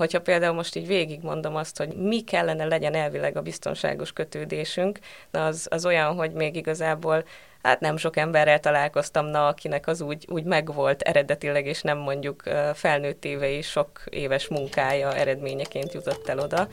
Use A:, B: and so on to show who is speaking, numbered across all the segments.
A: hogyha például most így végigmondom azt, hogy mi kellene legyen elvileg a biztonságos kötődésünk, na az, az olyan, hogy még igazából hát nem sok emberrel találkoztam, na, akinek az úgy, úgy megvolt eredetileg, és nem mondjuk felnőtt évei sok éves munkája eredményeként jutott el oda.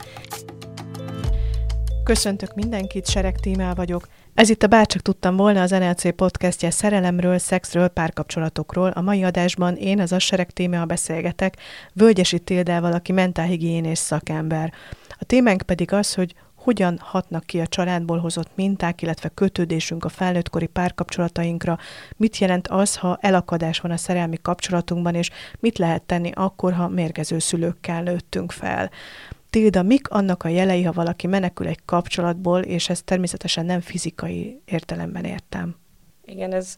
B: Köszöntök mindenkit, Sereg Tímál vagyok. Ez itt a Bárcsak tudtam volna az NLC podcastje szerelemről, szexről, párkapcsolatokról. A mai adásban én, az Assereg téma beszélgetek Völgyesi Tildával, aki mentálhigiénés szakember. A témánk pedig az, hogy hogyan hatnak ki a családból hozott minták, illetve kötődésünk a felnőttkori párkapcsolatainkra, mit jelent az, ha elakadás van a szerelmi kapcsolatunkban, és mit lehet tenni akkor, ha mérgező szülőkkel nőttünk fel. Tilda, mik annak a jelei, ha valaki menekül egy kapcsolatból, és ezt természetesen nem fizikai értelemben értem?
A: Igen, ez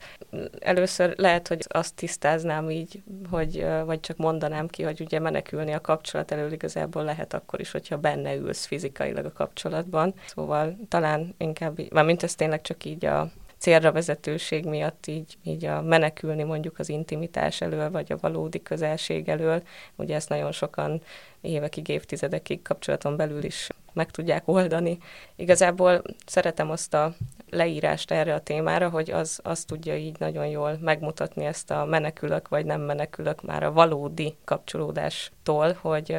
A: először lehet, hogy azt tisztáznám így, hogy, vagy csak mondanám ki, hogy ugye menekülni a kapcsolat elől igazából lehet akkor is, hogyha benne ülsz fizikailag a kapcsolatban. Szóval talán inkább, mint ez tényleg csak így a célra vezetőség miatt így, így a menekülni mondjuk az intimitás elől, vagy a valódi közelség elől. Ugye ezt nagyon sokan évekig, évtizedekig kapcsolaton belül is meg tudják oldani. Igazából szeretem azt a leírást erre a témára, hogy az, az tudja így nagyon jól megmutatni ezt a menekülök vagy nem menekülök már a valódi kapcsolódástól, hogy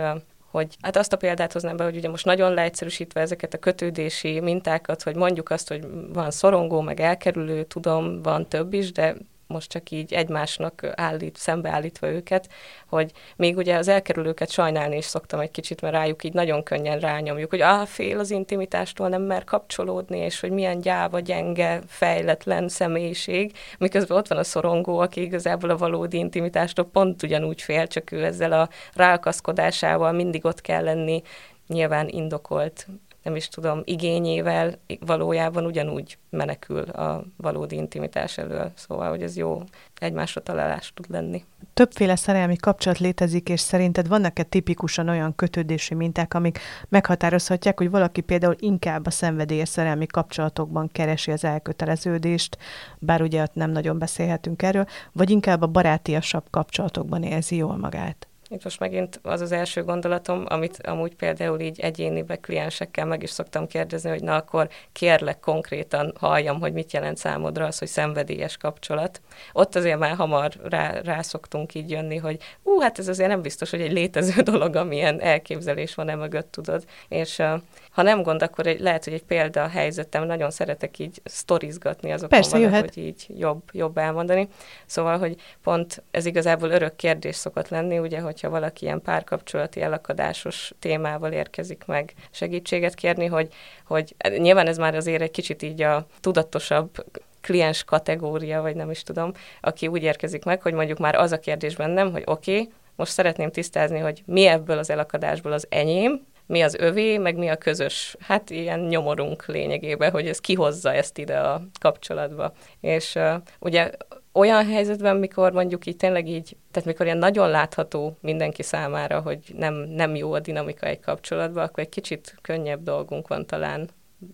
A: hogy hát azt a példát hoznám be, hogy ugye most nagyon leegyszerűsítve ezeket a kötődési mintákat, hogy mondjuk azt, hogy van szorongó, meg elkerülő, tudom, van több is, de most csak így egymásnak állít, szembeállítva őket, hogy még ugye az elkerülőket sajnálni is szoktam egy kicsit, mert rájuk így nagyon könnyen rányomjuk, hogy ah, fél az intimitástól, nem mer kapcsolódni, és hogy milyen gyáva, gyenge, fejletlen személyiség, miközben ott van a szorongó, aki igazából a valódi intimitástól pont ugyanúgy fél, csak ő ezzel a ráakaszkodásával mindig ott kell lenni, nyilván indokolt nem is tudom, igényével valójában ugyanúgy menekül a valódi intimitás elől. Szóval, hogy ez jó egymásra találás tud lenni.
B: Többféle szerelmi kapcsolat létezik, és szerinted vannak-e tipikusan olyan kötődési minták, amik meghatározhatják, hogy valaki például inkább a szenvedélyes szerelmi kapcsolatokban keresi az elköteleződést, bár ugye ott nem nagyon beszélhetünk erről, vagy inkább a barátiasabb kapcsolatokban érzi jól magát?
A: Itt most megint az az első gondolatom, amit amúgy például így egyénibe kliensekkel meg is szoktam kérdezni, hogy na akkor kérlek konkrétan halljam, hogy mit jelent számodra az, hogy szenvedélyes kapcsolat. Ott azért már hamar rá, rá szoktunk így jönni, hogy ú, hát ez azért nem biztos, hogy egy létező dolog, amilyen elképzelés van e mögött, tudod. És uh, ha nem gond, akkor egy, lehet, hogy egy példa a helyzetem, nagyon szeretek így sztorizgatni azokon
B: Persze, van, jöhet.
A: hogy így jobb, jobb elmondani. Szóval, hogy pont ez igazából örök kérdés szokott lenni, ugye, hogyha valaki ilyen párkapcsolati elakadásos témával érkezik meg segítséget kérni, hogy, hogy nyilván ez már azért egy kicsit így a tudatosabb kliens kategória, vagy nem is tudom, aki úgy érkezik meg, hogy mondjuk már az a kérdés bennem, hogy oké, okay, most szeretném tisztázni, hogy mi ebből az elakadásból az enyém, mi az övé, meg mi a közös, hát ilyen nyomorunk lényegében, hogy ez kihozza ezt ide a kapcsolatba. És uh, ugye olyan helyzetben, mikor mondjuk így tényleg így, tehát mikor ilyen nagyon látható mindenki számára, hogy nem, nem jó a dinamika egy kapcsolatban, akkor egy kicsit könnyebb dolgunk van talán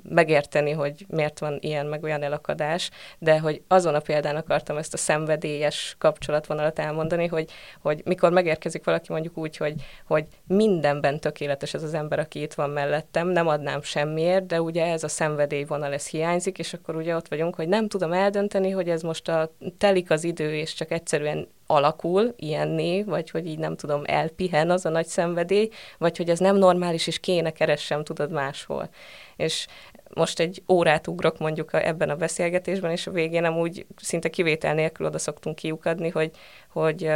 A: megérteni, hogy miért van ilyen, meg olyan elakadás, de hogy azon a példán akartam ezt a szenvedélyes kapcsolatvonalat elmondani, hogy, hogy mikor megérkezik valaki mondjuk úgy, hogy, hogy mindenben tökéletes ez az ember, aki itt van mellettem, nem adnám semmiért, de ugye ez a szenvedélyvonal, ez hiányzik, és akkor ugye ott vagyunk, hogy nem tudom eldönteni, hogy ez most a telik az idő, és csak egyszerűen alakul ilyenné, vagy hogy így nem tudom, elpihen az a nagy szenvedély, vagy hogy ez nem normális, és kéne keressem, tudod, máshol. És most egy órát ugrok mondjuk a, ebben a beszélgetésben, és a végén nem úgy szinte kivétel nélkül oda szoktunk kiukadni, hogy, hogy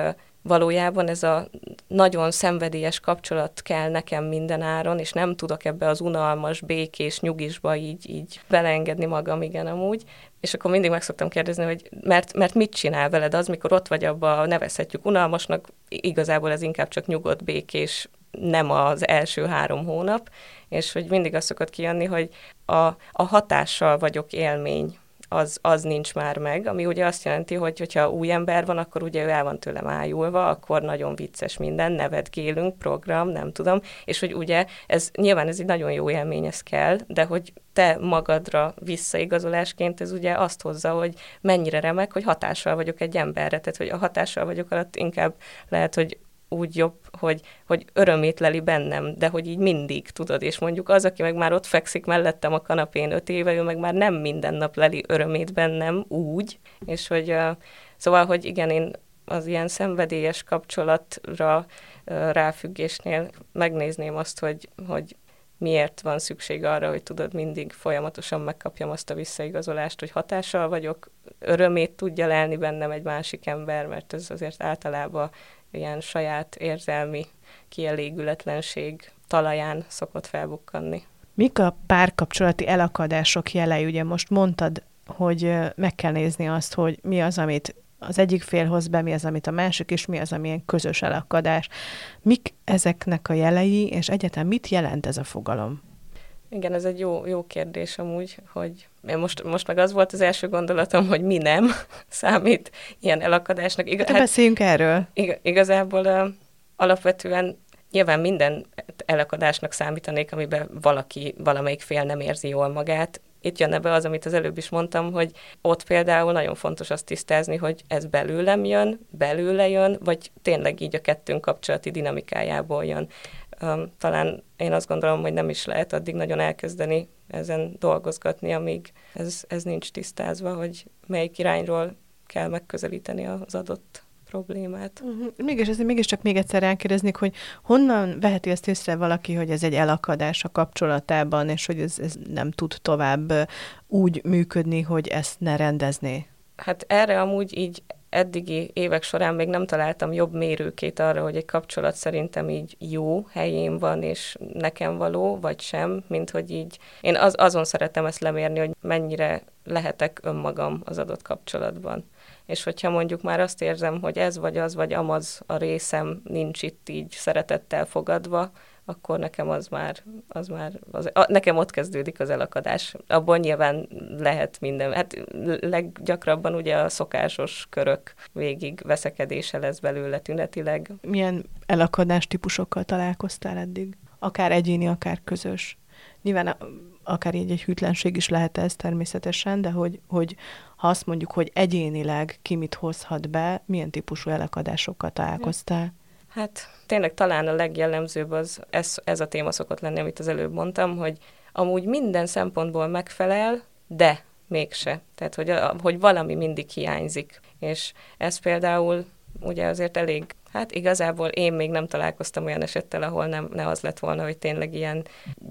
A: valójában ez a nagyon szenvedélyes kapcsolat kell nekem minden áron, és nem tudok ebbe az unalmas, békés nyugisba így, így beleengedni magam, igen, amúgy. És akkor mindig meg szoktam kérdezni, hogy mert, mert mit csinál veled az, mikor ott vagy abba, nevezhetjük unalmasnak, igazából ez inkább csak nyugodt, békés, nem az első három hónap, és hogy mindig azt szokott kijönni, hogy a, a hatással vagyok élmény az, az nincs már meg, ami ugye azt jelenti, hogy hogyha új ember van, akkor ugye ő el van tőlem ájulva, akkor nagyon vicces minden, nevetgélünk, program, nem tudom, és hogy ugye ez nyilván ez egy nagyon jó élmény, ez kell, de hogy te magadra visszaigazolásként ez ugye azt hozza, hogy mennyire remek, hogy hatással vagyok egy emberre, tehát hogy a hatással vagyok alatt inkább lehet, hogy úgy jobb, hogy, hogy örömét leli bennem, de hogy így mindig, tudod, és mondjuk az, aki meg már ott fekszik mellettem a kanapén öt éve, ő meg már nem minden nap leli örömét bennem úgy, és hogy uh, szóval, hogy igen, én az ilyen szenvedélyes kapcsolatra uh, ráfüggésnél megnézném azt, hogy, hogy miért van szükség arra, hogy tudod, mindig folyamatosan megkapjam azt a visszaigazolást, hogy hatással vagyok, örömét tudja lelni bennem egy másik ember, mert ez azért általában ilyen saját érzelmi kielégületlenség talaján szokott felbukkanni.
B: Mik a párkapcsolati elakadások jelei? Ugye most mondtad, hogy meg kell nézni azt, hogy mi az, amit az egyik fél hoz be, mi az, amit a másik, és mi az, amilyen közös elakadás. Mik ezeknek a jelei, és egyetem mit jelent ez a fogalom?
A: Igen, ez egy jó, jó kérdés amúgy, hogy most, most meg az volt az első gondolatom, hogy mi nem számít ilyen elakadásnak.
B: Iga, hát, beszéljünk erről.
A: Ig, igazából uh, alapvetően nyilván minden elakadásnak számítanék, amiben valaki, valamelyik fél nem érzi jól magát, itt jönne be az, amit az előbb is mondtam, hogy ott például nagyon fontos azt tisztázni, hogy ez belőlem jön, belőle jön, vagy tényleg így a kettőnk kapcsolati dinamikájából jön. Um, talán én azt gondolom, hogy nem is lehet addig nagyon elkezdeni ezen dolgozgatni, amíg ez, ez nincs tisztázva, hogy melyik irányról kell megközelíteni az adott problémát.
B: Uh-huh. Mégis azért mégiscsak még egyszer elkérdeznék, hogy honnan veheti ezt észre valaki, hogy ez egy elakadás a kapcsolatában, és hogy ez, ez nem tud tovább úgy működni, hogy ezt ne rendezné?
A: Hát erre amúgy így eddigi évek során még nem találtam jobb mérőkét arra, hogy egy kapcsolat szerintem így jó helyén van, és nekem való, vagy sem, mint hogy így én az, azon szeretem ezt lemérni, hogy mennyire lehetek önmagam az adott kapcsolatban. És hogyha mondjuk már azt érzem, hogy ez vagy az, vagy amaz a részem nincs itt így szeretettel fogadva, akkor nekem az már, az már az, a, nekem ott kezdődik az elakadás. Abban nyilván lehet minden. Hát leggyakrabban ugye a szokásos körök végig veszekedése lesz belőle tünetileg.
B: Milyen elakadás típusokkal találkoztál eddig? Akár egyéni, akár közös. Nyilván akár így egy hűtlenség is lehet ez természetesen, de hogy, hogy ha azt mondjuk, hogy egyénileg ki mit hozhat be, milyen típusú elakadásokkal találkoztál?
A: Hát tényleg talán a legjellemzőbb az, ez, ez a téma szokott lenni, amit az előbb mondtam, hogy amúgy minden szempontból megfelel, de mégse. Tehát, hogy, hogy valami mindig hiányzik. És ez például ugye azért elég, hát igazából én még nem találkoztam olyan esettel, ahol nem, ne az lett volna, hogy tényleg ilyen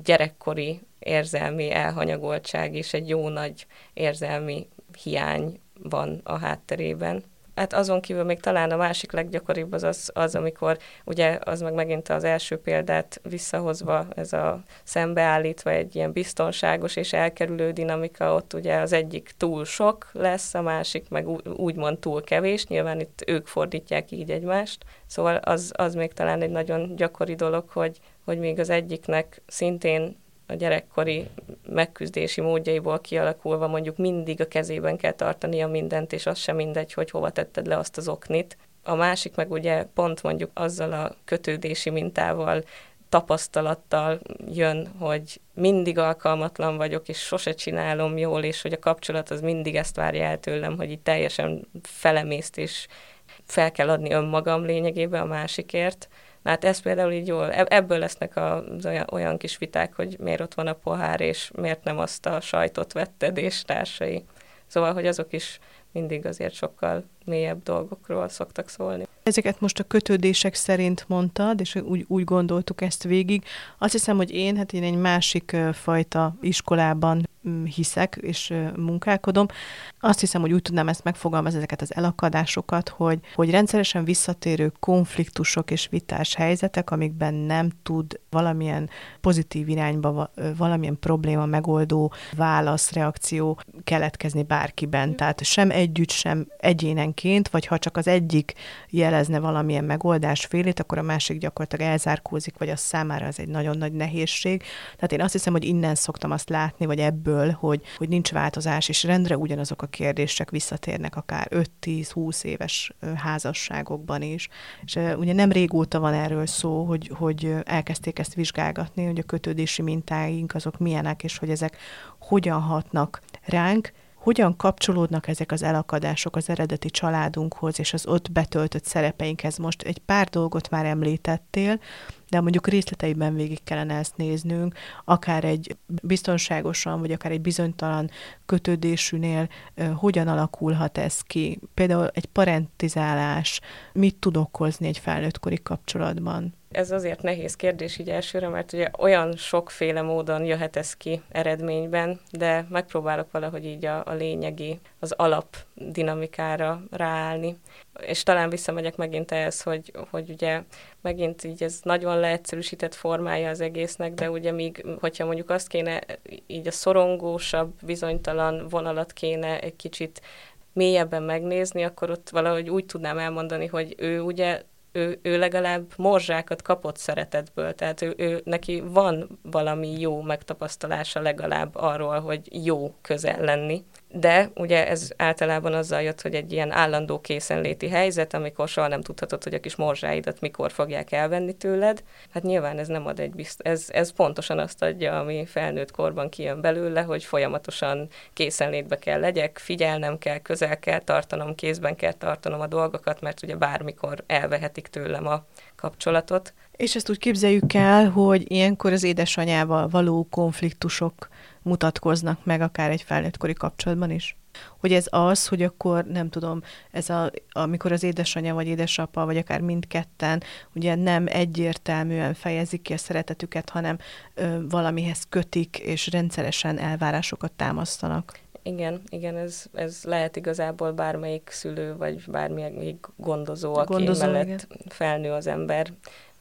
A: gyerekkori érzelmi elhanyagoltság és egy jó nagy érzelmi hiány van a hátterében. Hát azon kívül még talán a másik leggyakoribb az, az, az amikor ugye az meg megint az első példát visszahozva, ez a szembeállítva egy ilyen biztonságos és elkerülő dinamika, ott ugye az egyik túl sok lesz, a másik meg úgymond túl kevés, nyilván itt ők fordítják így egymást, szóval az, az még talán egy nagyon gyakori dolog, hogy, hogy még az egyiknek szintén a gyerekkori megküzdési módjaiból kialakulva mondjuk mindig a kezében kell tartania mindent, és az sem mindegy, hogy hova tetted le azt az oknit. A másik meg ugye pont mondjuk azzal a kötődési mintával, tapasztalattal jön, hogy mindig alkalmatlan vagyok, és sose csinálom jól, és hogy a kapcsolat az mindig ezt várja el tőlem, hogy itt teljesen felemészt, és fel kell adni önmagam lényegében a másikért hát ez például így jól, ebből lesznek az olyan, olyan kis viták, hogy miért ott van a pohár, és miért nem azt a sajtot vetted, és társai. Szóval, hogy azok is mindig azért sokkal mélyebb dolgokról szoktak szólni.
B: Ezeket most a kötődések szerint mondtad, és úgy, úgy gondoltuk ezt végig. Azt hiszem, hogy én, hát én egy másik fajta iskolában hiszek és munkálkodom. Azt hiszem, hogy úgy tudnám ezt megfogalmazni, ezeket az elakadásokat, hogy, hogy rendszeresen visszatérő konfliktusok és vitás helyzetek, amikben nem tud valamilyen pozitív irányba, valamilyen probléma megoldó válasz, reakció keletkezni bárkiben. Tehát sem együtt, sem egyénenként, vagy ha csak az egyik jelezne valamilyen megoldás félét, akkor a másik gyakorlatilag elzárkózik, vagy az számára ez egy nagyon nagy nehézség. Tehát én azt hiszem, hogy innen szoktam azt látni, vagy ebből ebből, hogy, hogy nincs változás, és rendre ugyanazok a kérdések visszatérnek akár 5-10-20 éves házasságokban is. És ugye nem régóta van erről szó, hogy, hogy elkezdték ezt vizsgálgatni, hogy a kötődési mintáink azok milyenek, és hogy ezek hogyan hatnak ránk, hogyan kapcsolódnak ezek az elakadások az eredeti családunkhoz és az ott betöltött szerepeinkhez. Most egy pár dolgot már említettél, de mondjuk részleteiben végig kellene ezt néznünk, akár egy biztonságosan, vagy akár egy bizonytalan kötődésűnél hogyan alakulhat ez ki. Például egy parentizálás mit tud okozni egy felnőttkori kapcsolatban?
A: Ez azért nehéz kérdés így elsőre, mert ugye olyan sokféle módon jöhet ez ki eredményben, de megpróbálok valahogy így a, a lényegi, az alap dinamikára ráállni. És talán visszamegyek megint ehhez, hogy, hogy ugye megint így ez nagyon leegyszerűsített formája az egésznek, de ugye még, hogyha mondjuk azt kéne, így a szorongósabb, bizonytalan vonalat kéne egy kicsit mélyebben megnézni, akkor ott valahogy úgy tudnám elmondani, hogy ő ugye ő, ő legalább morzsákat kapott szeretetből, tehát ő, ő, neki van valami jó megtapasztalása legalább arról, hogy jó közel lenni de ugye ez általában azzal jött, hogy egy ilyen állandó készenléti helyzet, amikor soha nem tudhatod, hogy a kis morzsáidat mikor fogják elvenni tőled. Hát nyilván ez nem ad egy bizt, ez, ez pontosan azt adja, ami felnőtt korban kijön belőle, hogy folyamatosan készenlétbe kell legyek, figyelnem kell, közel kell tartanom, kézben kell tartanom a dolgokat, mert ugye bármikor elvehetik tőlem a kapcsolatot.
B: És ezt úgy képzeljük el, hogy ilyenkor az édesanyával való konfliktusok mutatkoznak meg akár egy felnőttkori kapcsolatban is? Hogy ez az, hogy akkor nem tudom, ez a, amikor az édesanyja vagy édesapa, vagy akár mindketten ugye nem egyértelműen fejezik ki a szeretetüket, hanem ö, valamihez kötik, és rendszeresen elvárásokat támasztanak.
A: Igen, igen, ez, ez lehet igazából bármelyik szülő, vagy bármelyik gondozó, aki gondozó, mellett igen. felnő az ember,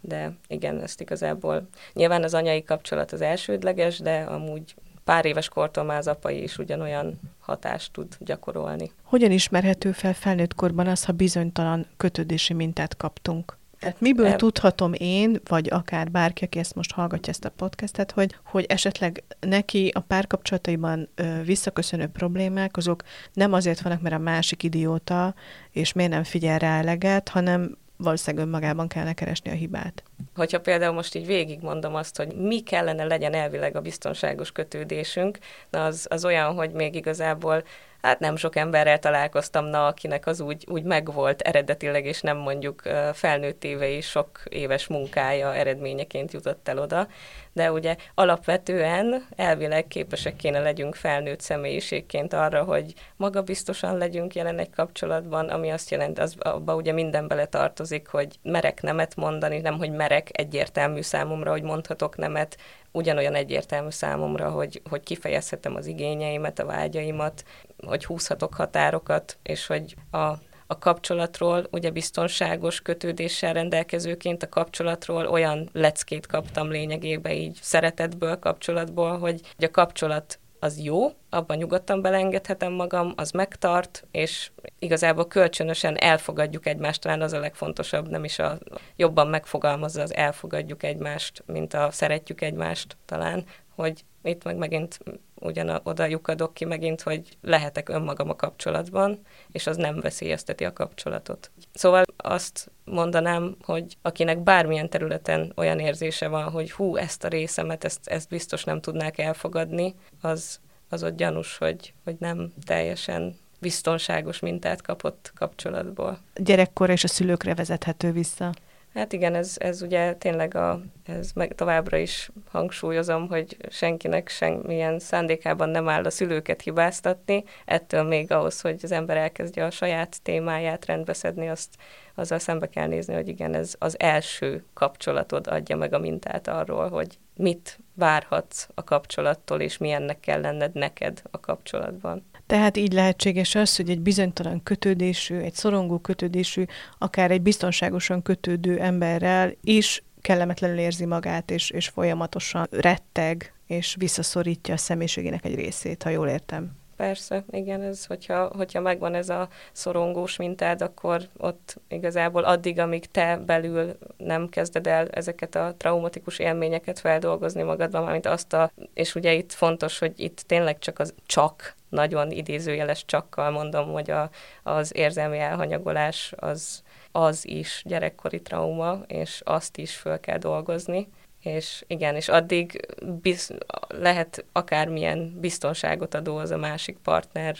A: de igen, ezt igazából nyilván az anyai kapcsolat az elsődleges, de amúgy pár éves kortól már az apai is ugyanolyan hatást tud gyakorolni.
B: Hogyan ismerhető fel felnőtt korban az, ha bizonytalan kötődési mintát kaptunk? Tehát miből e... tudhatom én, vagy akár bárki, aki ezt most hallgatja ezt a podcastet, hogy, hogy esetleg neki a párkapcsolataiban ö, visszaköszönő problémák, azok nem azért vannak, mert a másik idióta, és miért nem figyel rá eleget, hanem valószínűleg önmagában kellene keresni a hibát.
A: Hogyha például most így végigmondom azt, hogy mi kellene legyen elvileg a biztonságos kötődésünk, na az, az olyan, hogy még igazából hát nem sok emberrel találkoztam, na, akinek az úgy, úgy megvolt eredetileg, és nem mondjuk felnőtt évei sok éves munkája eredményeként jutott el oda, de ugye alapvetően elvileg képesek kéne legyünk felnőtt személyiségként arra, hogy magabiztosan legyünk jelen egy kapcsolatban, ami azt jelenti, az abba ugye minden bele tartozik, hogy merek nemet mondani, nem hogy merek egyértelmű számomra, hogy mondhatok nemet, ugyanolyan egyértelmű számomra, hogy, hogy kifejezhetem az igényeimet, a vágyaimat, hogy húzhatok határokat, és hogy a a kapcsolatról, ugye biztonságos kötődéssel rendelkezőként a kapcsolatról olyan leckét kaptam lényegében így szeretetből, kapcsolatból, hogy a kapcsolat az jó, abban nyugodtan belengedhetem magam, az megtart, és igazából kölcsönösen elfogadjuk egymást, talán az a legfontosabb, nem is a jobban megfogalmazza az elfogadjuk egymást, mint a szeretjük egymást talán, hogy itt meg megint ugyan oda lyukadok ki megint, hogy lehetek önmagam a kapcsolatban, és az nem veszélyezteti a kapcsolatot. Szóval azt mondanám, hogy akinek bármilyen területen olyan érzése van, hogy hú, ezt a részemet, ezt, ezt biztos nem tudnák elfogadni, az, az ott gyanús, hogy, hogy nem teljesen biztonságos mintát kapott kapcsolatból.
B: Gyerekkor és a szülőkre vezethető vissza.
A: Hát igen, ez, ez ugye tényleg a, ez meg továbbra is hangsúlyozom, hogy senkinek semmilyen szándékában nem áll a szülőket hibáztatni, ettől még ahhoz, hogy az ember elkezdje a saját témáját rendbeszedni, azt azzal szembe kell nézni, hogy igen, ez az első kapcsolatod adja meg a mintát arról, hogy mit várhatsz a kapcsolattól, és milyennek kell lenned neked a kapcsolatban.
B: Tehát így lehetséges az, hogy egy bizonytalan kötődésű, egy szorongó kötődésű, akár egy biztonságosan kötődő emberrel is kellemetlenül érzi magát, és, és folyamatosan retteg, és visszaszorítja a személyiségének egy részét, ha jól értem.
A: Persze, igen, ez, hogyha, hogyha megvan ez a szorongós mintád, akkor ott igazából addig, amíg te belül nem kezded el ezeket a traumatikus élményeket feldolgozni magadban, mint azt a, és ugye itt fontos, hogy itt tényleg csak az csak, nagyon idézőjeles csakkal mondom, hogy a, az érzelmi elhanyagolás az, az is gyerekkori trauma, és azt is föl kell dolgozni, és igen, és addig biz, lehet akármilyen biztonságot adó az a másik partner,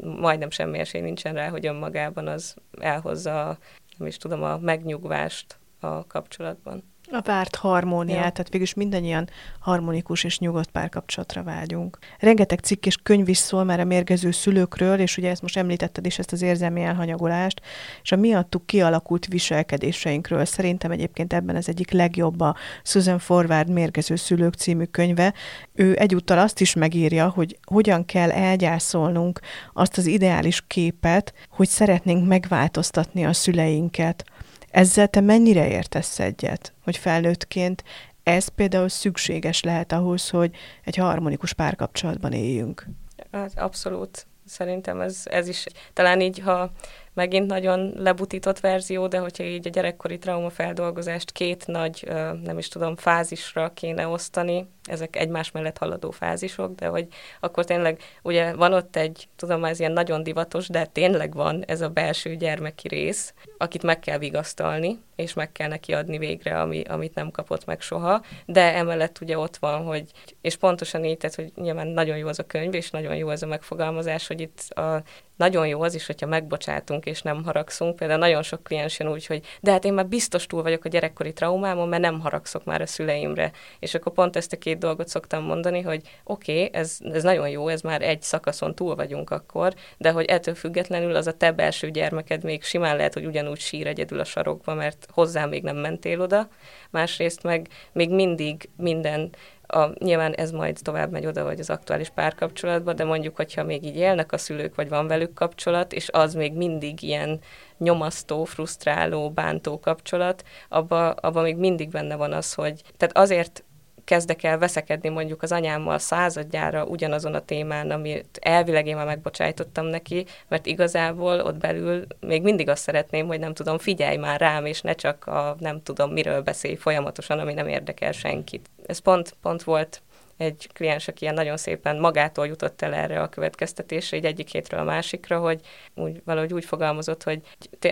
A: majdnem semmi esély nincsen rá, hogy önmagában az elhozza, nem is tudom, a megnyugvást a kapcsolatban.
B: A várt harmóniát, ja. tehát végülis mindannyian harmonikus és nyugodt párkapcsolatra vágyunk. Rengeteg cikk és könyv is szól már a mérgező szülőkről, és ugye ezt most említetted is, ezt az érzelmi elhanyagolást, és a miattuk kialakult viselkedéseinkről. Szerintem egyébként ebben az egyik legjobb a Susan Forward Mérgező szülők című könyve. Ő egyúttal azt is megírja, hogy hogyan kell elgyászolnunk azt az ideális képet, hogy szeretnénk megváltoztatni a szüleinket ezzel te mennyire értesz egyet, hogy felnőttként ez például szükséges lehet ahhoz, hogy egy harmonikus párkapcsolatban éljünk?
A: Hát abszolút. Szerintem ez, ez is, talán így, ha megint nagyon lebutított verzió, de hogyha így a gyerekkori traumafeldolgozást két nagy, nem is tudom, fázisra kéne osztani, ezek egymás mellett haladó fázisok, de hogy akkor tényleg, ugye van ott egy, tudom, ez ilyen nagyon divatos, de tényleg van ez a belső gyermeki rész, akit meg kell vigasztalni, és meg kell neki adni végre, ami, amit nem kapott meg soha, de emellett ugye ott van, hogy, és pontosan így, tehát, hogy nyilván nagyon jó az a könyv, és nagyon jó az a megfogalmazás, hogy itt a nagyon jó az is, hogyha megbocsátunk és nem haragszunk. Például nagyon sok kliens jön úgy, hogy de hát én már biztos túl vagyok a gyerekkori traumámon, mert nem haragszok már a szüleimre. És akkor pont ezt a két dolgot szoktam mondani, hogy oké, okay, ez, ez nagyon jó, ez már egy szakaszon túl vagyunk akkor, de hogy ettől függetlenül az a te belső gyermeked még simán lehet, hogy ugyanúgy sír egyedül a sarokba, mert hozzá még nem mentél oda. Másrészt meg még mindig minden a, nyilván ez majd tovább megy oda, vagy az aktuális párkapcsolatba, de mondjuk, hogyha még így élnek a szülők, vagy van velük kapcsolat, és az még mindig ilyen nyomasztó, frusztráló, bántó kapcsolat, abban abba még mindig benne van az, hogy tehát azért kezdek el veszekedni mondjuk az anyámmal századjára ugyanazon a témán, amit elvileg én már megbocsájtottam neki, mert igazából ott belül még mindig azt szeretném, hogy nem tudom, figyelj már rám, és ne csak a nem tudom miről beszélj folyamatosan, ami nem érdekel senkit. Ez pont, pont volt egy kliens, aki ilyen nagyon szépen magától jutott el erre a következtetésre, így egyik hétről a másikra, hogy úgy, valahogy úgy fogalmazott, hogy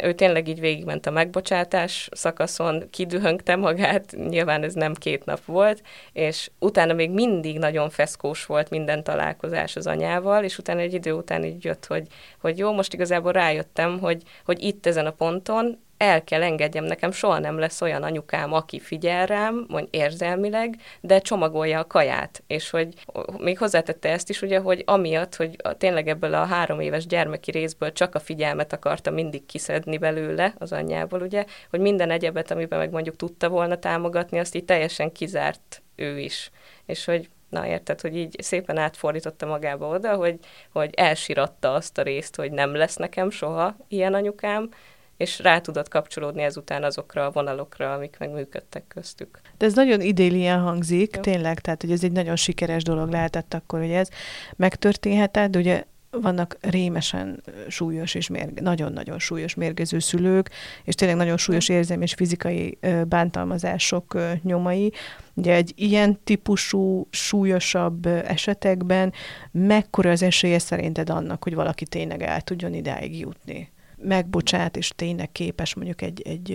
A: ő tényleg így végigment a megbocsátás szakaszon, kidühöngte magát, nyilván ez nem két nap volt, és utána még mindig nagyon feszkós volt minden találkozás az anyával, és utána egy idő után így jött, hogy, hogy jó, most igazából rájöttem, hogy, hogy itt ezen a ponton el kell engedjem, nekem soha nem lesz olyan anyukám, aki figyel rám, mondj érzelmileg, de csomagolja a kaját. És hogy még hozzátette ezt is, ugye, hogy amiatt, hogy tényleg ebből a három éves gyermeki részből csak a figyelmet akarta mindig kiszedni belőle az anyjából, ugye, hogy minden egyebet, amiben meg mondjuk tudta volna támogatni, azt így teljesen kizárt ő is. És hogy na érted, hogy így szépen átfordította magába oda, hogy, hogy elsiratta azt a részt, hogy nem lesz nekem soha ilyen anyukám, és rá tudott kapcsolódni ezután azokra a vonalokra, amik meg működtek köztük.
B: De ez nagyon idélien hangzik, Jó. tényleg, tehát hogy ez egy nagyon sikeres dolog lehetett akkor, hogy ez megtörténhetett, de ugye vannak rémesen súlyos és mérge, nagyon-nagyon súlyos mérgező szülők, és tényleg nagyon súlyos érzelmi és fizikai bántalmazások nyomai. Ugye egy ilyen típusú, súlyosabb esetekben mekkora az esélye szerinted annak, hogy valaki tényleg el tudjon idáig jutni? Megbocsát, és tényleg képes mondjuk egy, egy,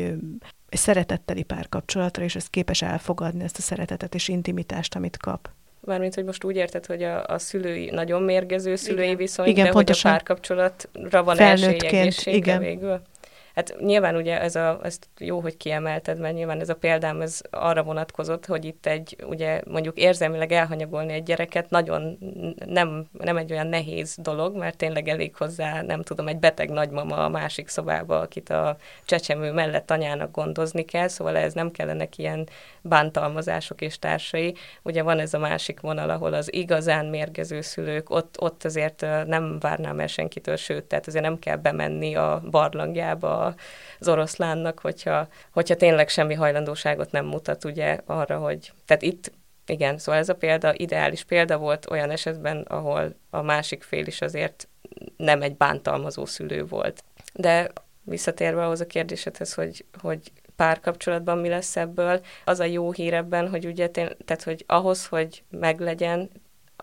B: egy szeretetteli párkapcsolatra, és ez képes elfogadni ezt a szeretetet és intimitást, amit kap.
A: Mármint, hogy most úgy érted, hogy a, a szülői, nagyon mérgező szülői igen. viszony, igen, de pontosan. hogy a párkapcsolatra van esély igen. végül? Hát nyilván ugye ez a, ezt jó, hogy kiemelted, mert nyilván ez a példám ez arra vonatkozott, hogy itt egy, ugye mondjuk érzelmileg elhanyagolni egy gyereket nagyon nem, nem egy olyan nehéz dolog, mert tényleg elég hozzá, nem tudom, egy beteg nagymama a másik szobába, akit a csecsemő mellett anyának gondozni kell, szóval ez nem kellenek ilyen bántalmazások és társai. Ugye van ez a másik vonal, ahol az igazán mérgező szülők, ott, ott azért nem várnám el senkitől, sőt, tehát azért nem kell bemenni a barlangjába az oroszlánnak, hogyha, hogyha tényleg semmi hajlandóságot nem mutat ugye arra, hogy... Tehát itt igen, szóval ez a példa ideális példa volt olyan esetben, ahol a másik fél is azért nem egy bántalmazó szülő volt. De visszatérve ahhoz a kérdésedhez, hogy, hogy párkapcsolatban mi lesz ebből, az a jó hír ebben, hogy ugye, tehát hogy ahhoz, hogy meglegyen,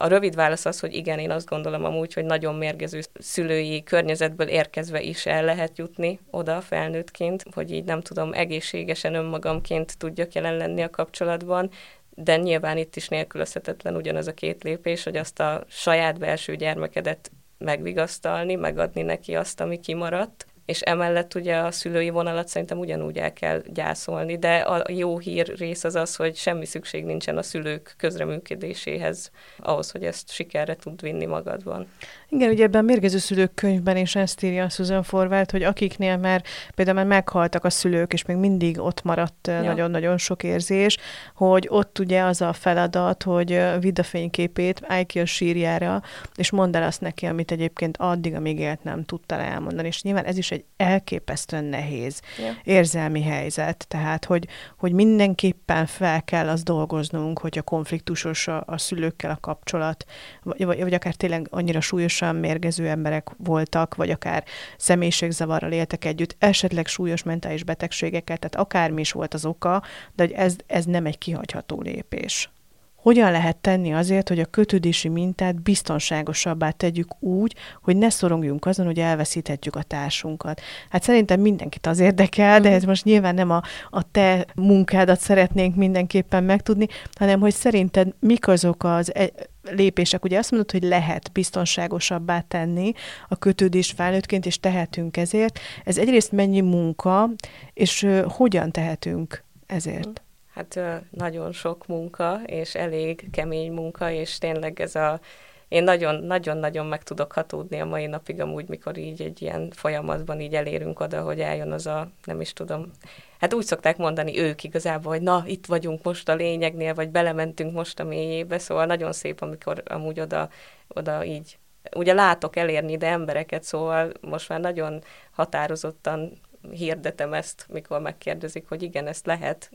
A: a rövid válasz az, hogy igen, én azt gondolom amúgy, hogy nagyon mérgező szülői környezetből érkezve is el lehet jutni oda felnőttként, hogy így nem tudom, egészségesen önmagamként tudjak jelen lenni a kapcsolatban, de nyilván itt is nélkülözhetetlen ugyanaz a két lépés, hogy azt a saját belső gyermekedet megvigasztalni, megadni neki azt, ami kimaradt, és emellett ugye a szülői vonalat szerintem ugyanúgy el kell gyászolni, de a jó hír rész az az, hogy semmi szükség nincsen a szülők közreműködéséhez ahhoz, hogy ezt sikerre tud vinni magadban.
B: Igen, ugye ebben a mérgező szülők könyvben is ezt írja Susan Forward, hogy akiknél már például már meghaltak a szülők, és még mindig ott maradt ja. nagyon-nagyon sok érzés, hogy ott ugye az a feladat, hogy vidd a fényképét, állj ki a sírjára, és mondd el azt neki, amit egyébként addig, amíg élt nem tudtál elmondani. És nyilván ez is egy elképesztően nehéz ja. érzelmi helyzet, tehát hogy, hogy mindenképpen fel kell az dolgoznunk, hogy a konfliktusos a, a szülőkkel a kapcsolat, vagy, vagy akár tényleg annyira súlyos súlyosan mérgező emberek voltak, vagy akár személyiségzavarral éltek együtt, esetleg súlyos mentális betegségeket, tehát akármi is volt az oka, de hogy ez, ez nem egy kihagyható lépés. Hogyan lehet tenni azért, hogy a kötődési mintát biztonságosabbá tegyük úgy, hogy ne szorongjunk azon, hogy elveszíthetjük a társunkat? Hát szerintem mindenkit az érdekel, de ez most nyilván nem a, a te munkádat szeretnénk mindenképpen megtudni, hanem hogy szerinted mik azok az e- lépések. Ugye azt mondod, hogy lehet biztonságosabbá tenni a kötődés felnőttként, és tehetünk ezért. Ez egyrészt mennyi munka, és hogyan tehetünk ezért?
A: Hát nagyon sok munka, és elég kemény munka, és tényleg ez a én nagyon-nagyon-nagyon meg tudok hatódni a mai napig amúgy, mikor így egy ilyen folyamatban így elérünk oda, hogy eljön az a, nem is tudom, hát úgy szokták mondani ők igazából, hogy na, itt vagyunk most a lényegnél, vagy belementünk most a mélyébe, szóval nagyon szép, amikor amúgy oda, oda így ugye látok elérni ide embereket, szóval most már nagyon határozottan hirdetem ezt, mikor megkérdezik, hogy igen, ezt lehet,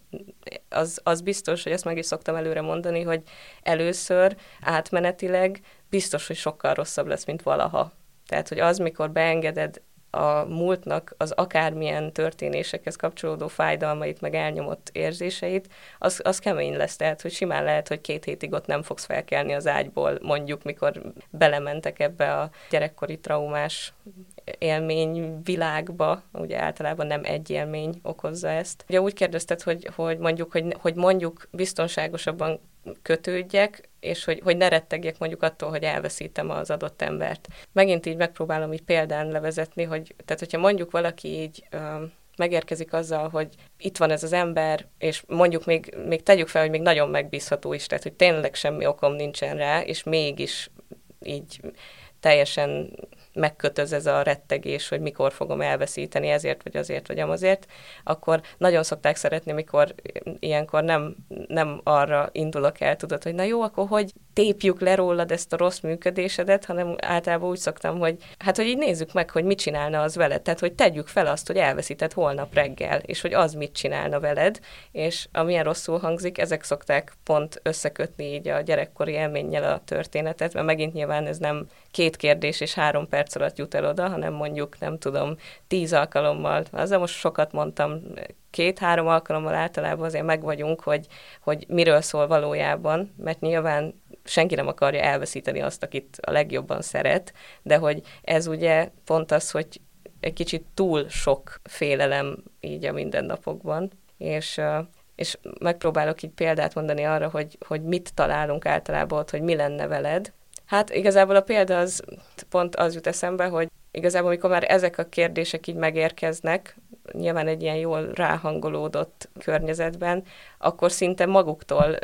A: az, az biztos, hogy ezt meg is szoktam előre mondani, hogy először átmenetileg biztos, hogy sokkal rosszabb lesz, mint valaha. Tehát, hogy az, mikor beengeded a múltnak az akármilyen történésekhez kapcsolódó fájdalmait, meg elnyomott érzéseit, az, az kemény lesz. Tehát, hogy simán lehet, hogy két hétig ott nem fogsz felkelni az ágyból, mondjuk, mikor belementek ebbe a gyerekkori traumás élmény világba, ugye általában nem egy élmény okozza ezt. Ugye úgy kérdezted, hogy, hogy mondjuk, hogy, hogy mondjuk biztonságosabban kötődjek, és hogy, hogy ne rettegjek mondjuk attól, hogy elveszítem az adott embert. Megint így megpróbálom így példán levezetni, hogy tehát hogyha mondjuk valaki így megérkezik azzal, hogy itt van ez az ember, és mondjuk még, még tegyük fel, hogy még nagyon megbízható is, tehát hogy tényleg semmi okom nincsen rá, és mégis így teljesen megkötöz ez a rettegés, hogy mikor fogom elveszíteni ezért, vagy azért, vagy amazért, akkor nagyon szokták szeretni, mikor ilyenkor nem, nem arra indulok el, tudod, hogy na jó, akkor hogy tépjük le rólad ezt a rossz működésedet, hanem általában úgy szoktam, hogy hát, hogy így nézzük meg, hogy mit csinálna az veled. Tehát, hogy tegyük fel azt, hogy elveszíted holnap reggel, és hogy az mit csinálna veled, és amilyen rosszul hangzik, ezek szokták pont összekötni így a gyerekkori élménnyel a történetet, mert megint nyilván ez nem két kérdés és három perc alatt jut el oda, hanem mondjuk, nem tudom, tíz alkalommal, azzal most sokat mondtam, két-három alkalommal általában azért megvagyunk, hogy, hogy miről szól valójában, mert nyilván senki nem akarja elveszíteni azt, akit a legjobban szeret, de hogy ez ugye pont az, hogy egy kicsit túl sok félelem így a mindennapokban, és és megpróbálok így példát mondani arra, hogy, hogy mit találunk általában ott, hogy mi lenne veled. Hát igazából a példa az pont az jut eszembe, hogy igazából, amikor már ezek a kérdések így megérkeznek, nyilván egy ilyen jól ráhangolódott környezetben, akkor szinte maguktól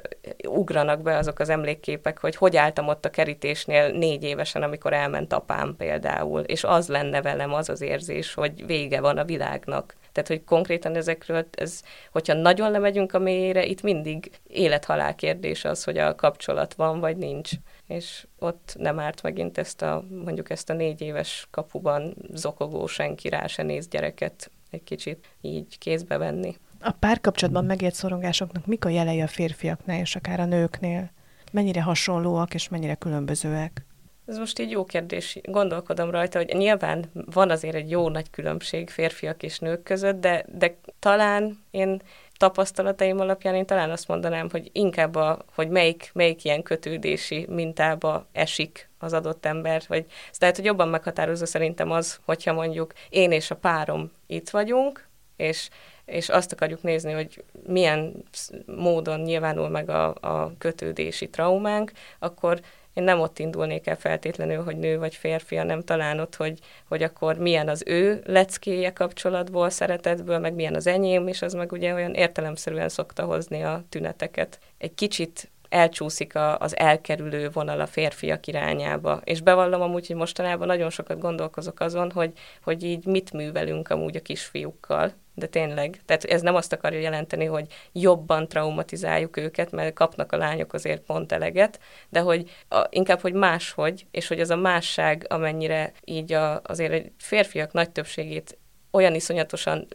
A: ugranak be azok az emlékképek, hogy hogy álltam ott a kerítésnél négy évesen, amikor elment apám például, és az lenne velem az az érzés, hogy vége van a világnak. Tehát, hogy konkrétan ezekről, ez, hogyha nagyon lemegyünk a mélyére, itt mindig élethalál kérdés az, hogy a kapcsolat van, vagy nincs. És ott nem árt megint ezt a, mondjuk ezt a négy éves kapuban zokogó senki rá se néz gyereket egy kicsit így kézbe venni.
B: A párkapcsolatban megért szorongásoknak mik a jelei a férfiaknál és akár a nőknél? Mennyire hasonlóak és mennyire különbözőek?
A: Ez most így jó kérdés, gondolkodom rajta, hogy nyilván van azért egy jó nagy különbség férfiak és nők között, de, de talán én tapasztalataim alapján én talán azt mondanám, hogy inkább, a, hogy melyik, melyik ilyen kötődési mintába esik az adott ember, vagy tehát, hogy jobban meghatározó szerintem az, hogyha mondjuk én és a párom itt vagyunk, és és azt akarjuk nézni, hogy milyen módon nyilvánul meg a, a kötődési traumánk, akkor én nem ott indulnék el feltétlenül, hogy nő vagy férfi, hanem talán ott, hogy, hogy akkor milyen az ő leckéje kapcsolatból, szeretetből, meg milyen az enyém, és az meg ugye olyan értelemszerűen szokta hozni a tüneteket. Egy kicsit elcsúszik a, az elkerülő vonal a férfiak irányába. És bevallom amúgy, hogy mostanában nagyon sokat gondolkozok azon, hogy, hogy így mit művelünk amúgy a kisfiúkkal. De tényleg, tehát ez nem azt akarja jelenteni, hogy jobban traumatizáljuk őket, mert kapnak a lányok azért pont eleget, de hogy a, inkább, hogy máshogy, és hogy az a másság, amennyire így a, azért egy férfiak nagy többségét olyan iszonyatosan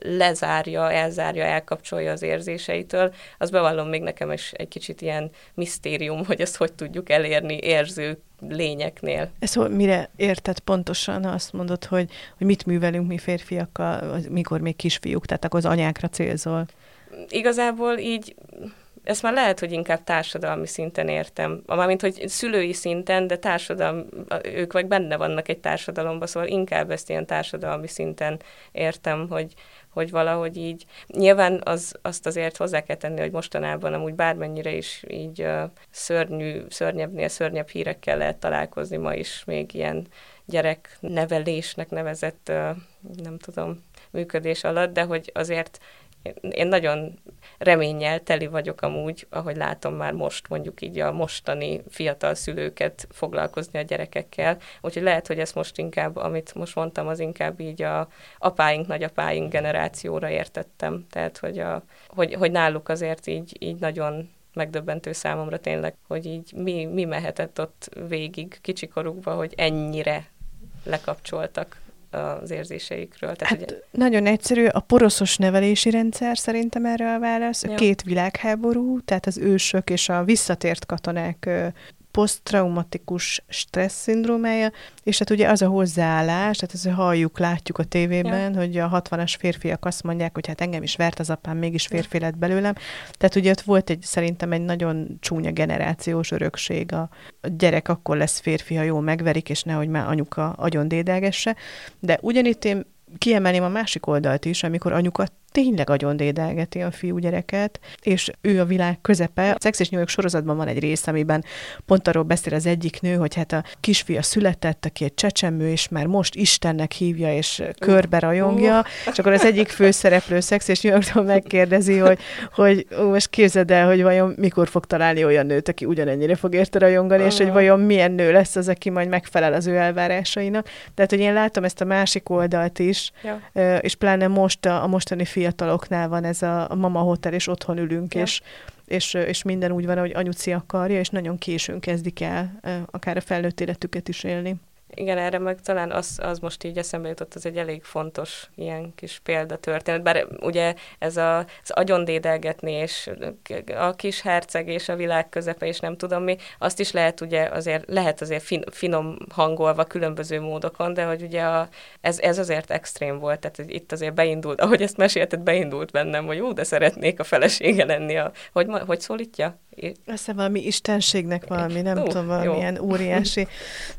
A: lezárja, elzárja, elkapcsolja az érzéseitől, az bevallom még nekem is egy kicsit ilyen misztérium, hogy ezt hogy tudjuk elérni érző lényeknél.
B: Ez mire érted pontosan, azt mondod, hogy, hogy mit művelünk mi férfiakkal, mikor még kisfiúk, tehát akkor az anyákra célzol?
A: Igazából így ezt már lehet, hogy inkább társadalmi szinten értem. Mármint, hogy szülői szinten, de társadalmi, ők vagy benne vannak egy társadalomban, szóval inkább ezt ilyen társadalmi szinten értem, hogy, hogy valahogy így. Nyilván az, azt azért hozzá kell tenni, hogy mostanában amúgy bármennyire is így uh, szörnyű, szörnyebbnél szörnyebb hírekkel lehet találkozni ma is, még ilyen gyereknevelésnek nevezett, uh, nem tudom, működés alatt, de hogy azért én nagyon reménnyel teli vagyok amúgy, ahogy látom már most mondjuk így a mostani fiatal szülőket foglalkozni a gyerekekkel. Úgyhogy lehet, hogy ezt most inkább, amit most mondtam, az inkább így a apáink, nagyapáink generációra értettem. Tehát, hogy, a, hogy, hogy náluk azért így, így nagyon megdöbbentő számomra tényleg, hogy így mi, mi mehetett ott végig kicsikorukba, hogy ennyire lekapcsoltak az érzéseikről.
B: Tehát, hát ugye... nagyon egyszerű, a poroszos nevelési rendszer szerintem erre a válasz. Ja. Két világháború, tehát az ősök és a visszatért katonák posztraumatikus stressz szindrómája, és hát ugye az a hozzáállás, tehát ezt halljuk, látjuk a tévében, ja. hogy a 60-as férfiak azt mondják, hogy hát engem is vert az apám, mégis férfi lett belőlem. Tehát ugye ott volt egy, szerintem egy nagyon csúnya generációs örökség. A, a gyerek akkor lesz férfi, ha jól megverik, és nehogy már anyuka agyon dédelgesse. De ugyanitt én kiemelném a másik oldalt is, amikor anyuka tényleg agyon dédelgeti a fiúgyereket, és ő a világ közepe. A Szex és York sorozatban van egy rész, amiben pont arról beszél az egyik nő, hogy hát a kisfia született, aki egy csecsemő, és már most Istennek hívja, és körbe rajongja, és akkor az egyik főszereplő Szex és New Yorktól megkérdezi, hogy, hogy ó, most képzeld el, hogy vajon mikor fog találni olyan nőt, aki ugyanennyire fog érte rajongani, és hogy vajon milyen nő lesz az, aki majd megfelel az ő elvárásainak. Tehát, hogy én látom ezt a másik oldalt is, ja. és pláne most a, a mostani fia fiataloknál van ez a, mama hotel, és otthon ülünk, ja. és, és, és minden úgy van, hogy anyuci akarja, és nagyon későn kezdik el akár a felnőtt életüket is élni.
A: Igen, erre meg talán az, az most így eszembe jutott, az egy elég fontos ilyen kis példatörténet, bár ugye ez a, az agyondédelgetni, és a kis herceg és a világ közepe, és nem tudom mi, azt is lehet ugye azért, lehet azért fin, finom hangolva különböző módokon, de hogy ugye a, ez, ez azért extrém volt, tehát itt azért beindult, ahogy ezt mesélted, beindult bennem, hogy jó, de szeretnék a felesége lenni. A, hogy, hogy szólítja?
B: Esze valami istenségnek valami, nem uh, tudom, valamilyen jó. óriási.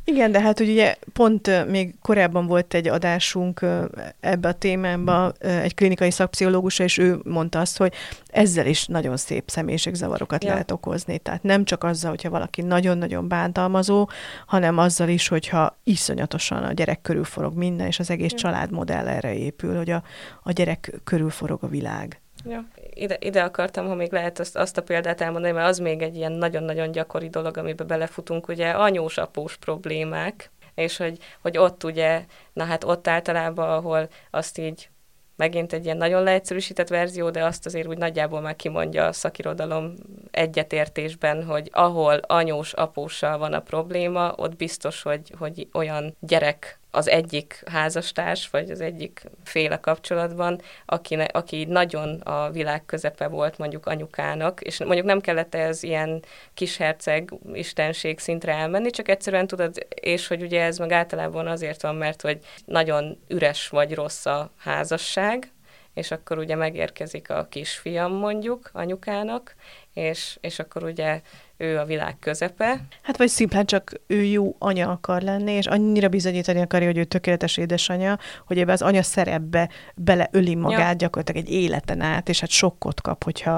B: Igen, de hát ugye pont még korábban volt egy adásunk ebbe a témába, egy klinikai szakpszichológus, és ő mondta azt, hogy ezzel is nagyon szép személyiségzavarokat ja. lehet okozni. Tehát nem csak azzal, hogyha valaki nagyon-nagyon bántalmazó, hanem azzal is, hogyha iszonyatosan a gyerek körül forog minden, és az egész ja. családmodell erre épül, hogy a, a gyerek körül forog a világ.
A: Ja. Ide, ide akartam, ha még lehet azt, azt a példát elmondani, mert az még egy ilyen nagyon-nagyon gyakori dolog, amibe belefutunk, ugye anyós-após problémák, és hogy, hogy ott ugye, na hát ott általában, ahol azt így megint egy ilyen nagyon leegyszerűsített verzió, de azt azért úgy nagyjából már kimondja a szakirodalom egyetértésben, hogy ahol anyós, apóssal van a probléma, ott biztos, hogy, hogy olyan gyerek az egyik házastárs, vagy az egyik féle kapcsolatban, aki, aki nagyon a világ közepe volt mondjuk anyukának, és mondjuk nem kellett ez ilyen kisherceg istenség szintre elmenni, csak egyszerűen tudod, és hogy ugye ez meg általában azért van, mert hogy nagyon üres vagy rossz a házasság, és akkor ugye megérkezik a kisfiam mondjuk anyukának, és, és akkor ugye ő a világ közepe.
B: Hát vagy szimplán csak ő jó anya akar lenni, és annyira bizonyítani akarja, hogy ő tökéletes édesanyja, hogy ebbe az anya szerepbe beleöli magát ja. gyakorlatilag egy életen át, és hát sokkot kap, hogyha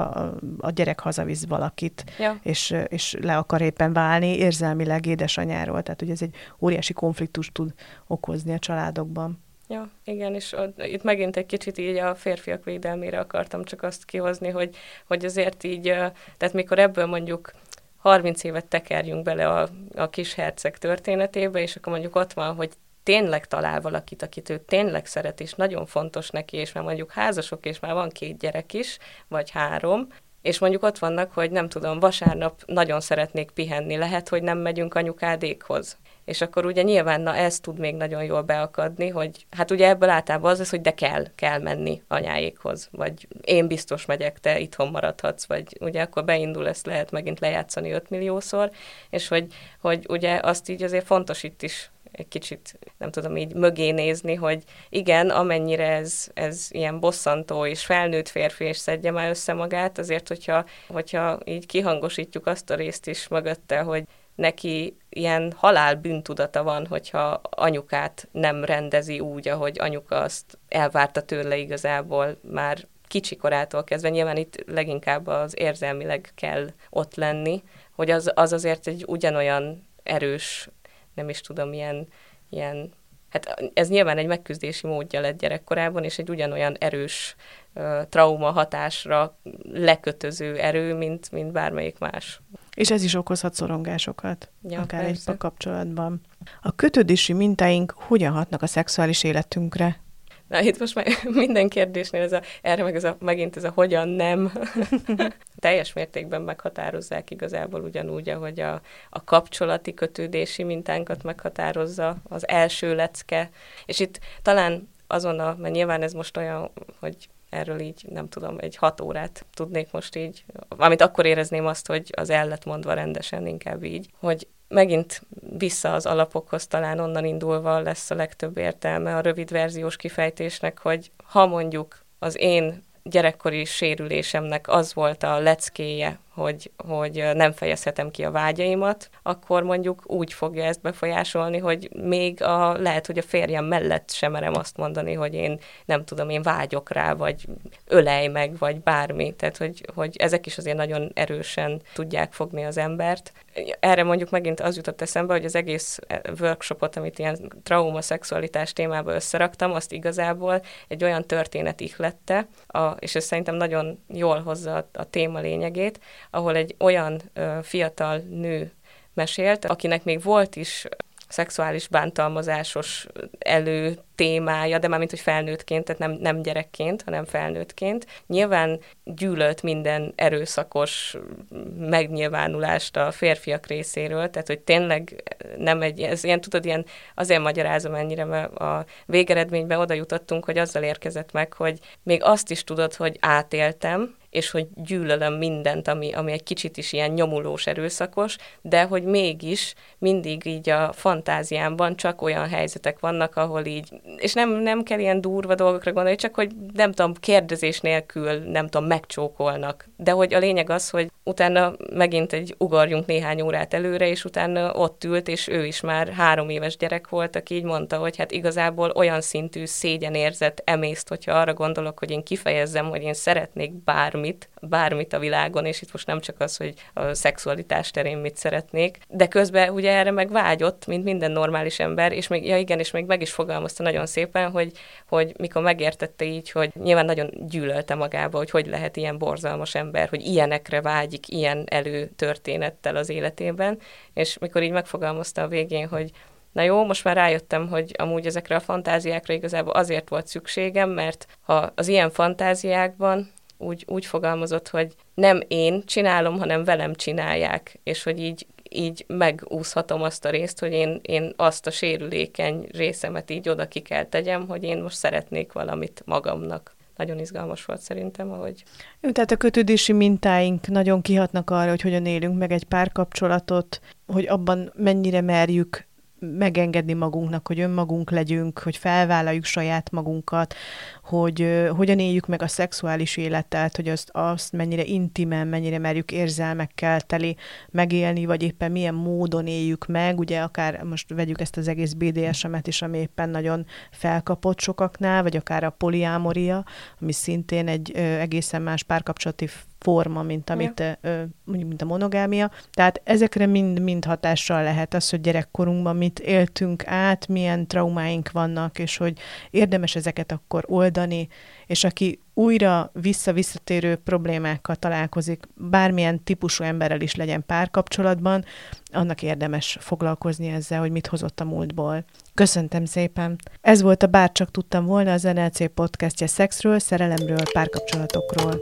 B: a gyerek hazavisz valakit, ja. és, és le akar éppen válni érzelmileg édesanyáról. Tehát ugye ez egy óriási konfliktus tud okozni a családokban.
A: Ja, igen, és ott, itt megint egy kicsit így a férfiak védelmére akartam csak azt kihozni, hogy, hogy azért így, tehát mikor ebből mondjuk 30 évet tekerjünk bele a, a kis herceg történetébe, és akkor mondjuk ott van, hogy tényleg talál valakit, akit ő tényleg szeret, és nagyon fontos neki, és már mondjuk házasok, és már van két gyerek is, vagy három, és mondjuk ott vannak, hogy nem tudom, vasárnap nagyon szeretnék pihenni, lehet, hogy nem megyünk anyukádékhoz. És akkor ugye nyilván na ez tud még nagyon jól beakadni, hogy hát ugye ebből általában az az, hogy de kell, kell menni anyáékhoz, vagy én biztos megyek, te itthon maradhatsz, vagy ugye akkor beindul, ezt lehet megint lejátszani 5 milliószor, és hogy, hogy ugye azt így azért fontos itt is egy kicsit, nem tudom, így mögé nézni, hogy igen, amennyire ez, ez ilyen bosszantó és felnőtt férfi, és szedje már össze magát, azért, hogyha, hogyha így kihangosítjuk azt a részt is mögötte, hogy neki ilyen halál bűntudata van, hogyha anyukát nem rendezi úgy, ahogy anyuka azt elvárta tőle igazából már kicsi korától kezdve. Nyilván itt leginkább az érzelmileg kell ott lenni, hogy az, az azért egy ugyanolyan erős, nem is tudom, ilyen, ilyen hát ez nyilván egy megküzdési módja lett gyerekkorában, és egy ugyanolyan erős uh, trauma hatásra lekötöző erő, mint, mint bármelyik más.
B: És ez is okozhat szorongásokat, ja, akár persze. egy kapcsolatban. A kötődési mintáink hogyan hatnak a szexuális életünkre?
A: Na, itt most már minden kérdésnél ez a, erre meg ez a, megint ez a hogyan nem teljes mértékben meghatározzák igazából ugyanúgy, ahogy a, a kapcsolati kötődési mintánkat meghatározza az első lecke. És itt talán azonnal, mert nyilván ez most olyan, hogy erről így nem tudom, egy hat órát tudnék most így, amit akkor érezném azt, hogy az el lett mondva rendesen, inkább így, hogy megint vissza az alapokhoz talán onnan indulva lesz a legtöbb értelme a rövid verziós kifejtésnek, hogy ha mondjuk az én gyerekkori sérülésemnek az volt a leckéje, hogy, hogy nem fejezhetem ki a vágyaimat, akkor mondjuk úgy fogja ezt befolyásolni, hogy még a, lehet, hogy a férjem mellett sem merem azt mondani, hogy én nem tudom, én vágyok rá, vagy ölej meg, vagy bármi. Tehát, hogy, hogy ezek is azért nagyon erősen tudják fogni az embert. Erre mondjuk megint az jutott eszembe, hogy az egész workshopot, amit ilyen trauma, szexualitás témába összeraktam, azt igazából egy olyan történet ihlette, a, és ez szerintem nagyon jól hozza a, a téma lényegét, ahol egy olyan fiatal nő mesélt, akinek még volt is szexuális bántalmazásos elő témája, de már mint hogy felnőttként, tehát nem, nem gyerekként, hanem felnőttként. Nyilván gyűlölt minden erőszakos megnyilvánulást a férfiak részéről, tehát hogy tényleg nem egy, ez ilyen, tudod, ilyen, azért magyarázom ennyire, mert a végeredményben oda jutottunk, hogy azzal érkezett meg, hogy még azt is tudod, hogy átéltem, és hogy gyűlölöm mindent, ami, ami egy kicsit is ilyen nyomulós, erőszakos, de hogy mégis mindig így a fantáziámban csak olyan helyzetek vannak, ahol így, és nem, nem kell ilyen durva dolgokra gondolni, csak hogy nem tudom, kérdezés nélkül, nem tudom, megcsókolnak. De hogy a lényeg az, hogy utána megint egy ugorjunk néhány órát előre, és utána ott ült, és ő is már három éves gyerek volt, aki így mondta, hogy hát igazából olyan szintű szégyenérzet emészt, hogyha arra gondolok, hogy én kifejezzem, hogy én szeretnék bármi bármit, bármit a világon, és itt most nem csak az, hogy a szexualitás terén mit szeretnék, de közben ugye erre meg vágyott, mint minden normális ember, és még, ja igen, és még meg is fogalmazta nagyon szépen, hogy, hogy mikor megértette így, hogy nyilván nagyon gyűlölte magába, hogy hogy lehet ilyen borzalmas ember, hogy ilyenekre vágyik, ilyen előtörténettel az életében, és mikor így megfogalmazta a végén, hogy Na jó, most már rájöttem, hogy amúgy ezekre a fantáziákra igazából azért volt szükségem, mert ha az ilyen fantáziákban úgy, úgy fogalmazott, hogy nem én csinálom, hanem velem csinálják, és hogy így így megúszhatom azt a részt, hogy én, én azt a sérülékeny részemet így oda ki kell tegyem, hogy én most szeretnék valamit magamnak nagyon izgalmas volt szerintem, ahogy...
B: Jó, tehát a kötődési mintáink nagyon kihatnak arra, hogy hogyan élünk meg egy párkapcsolatot, hogy abban mennyire merjük megengedni magunknak, hogy önmagunk legyünk, hogy felvállaljuk saját magunkat, hogy uh, hogyan éljük meg a szexuális életet, hogy azt, azt mennyire intimen, mennyire merjük érzelmekkel teli megélni, vagy éppen milyen módon éljük meg, ugye akár most vegyük ezt az egész BDSM-et is, ami éppen nagyon felkapott sokaknál, vagy akár a poliámoria, ami szintén egy uh, egészen más párkapcsolati forma, mint amit, ö, mondjuk, mint a monogámia. Tehát ezekre mind-mind hatással lehet az, hogy gyerekkorunkban mit éltünk át, milyen traumáink vannak, és hogy érdemes ezeket akkor oldani, és aki újra vissza-visszatérő problémákkal találkozik, bármilyen típusú emberrel is legyen párkapcsolatban, annak érdemes foglalkozni ezzel, hogy mit hozott a múltból. Köszöntem szépen! Ez volt a Bárcsak tudtam volna az NLC podcastje szexről, szerelemről, párkapcsolatokról.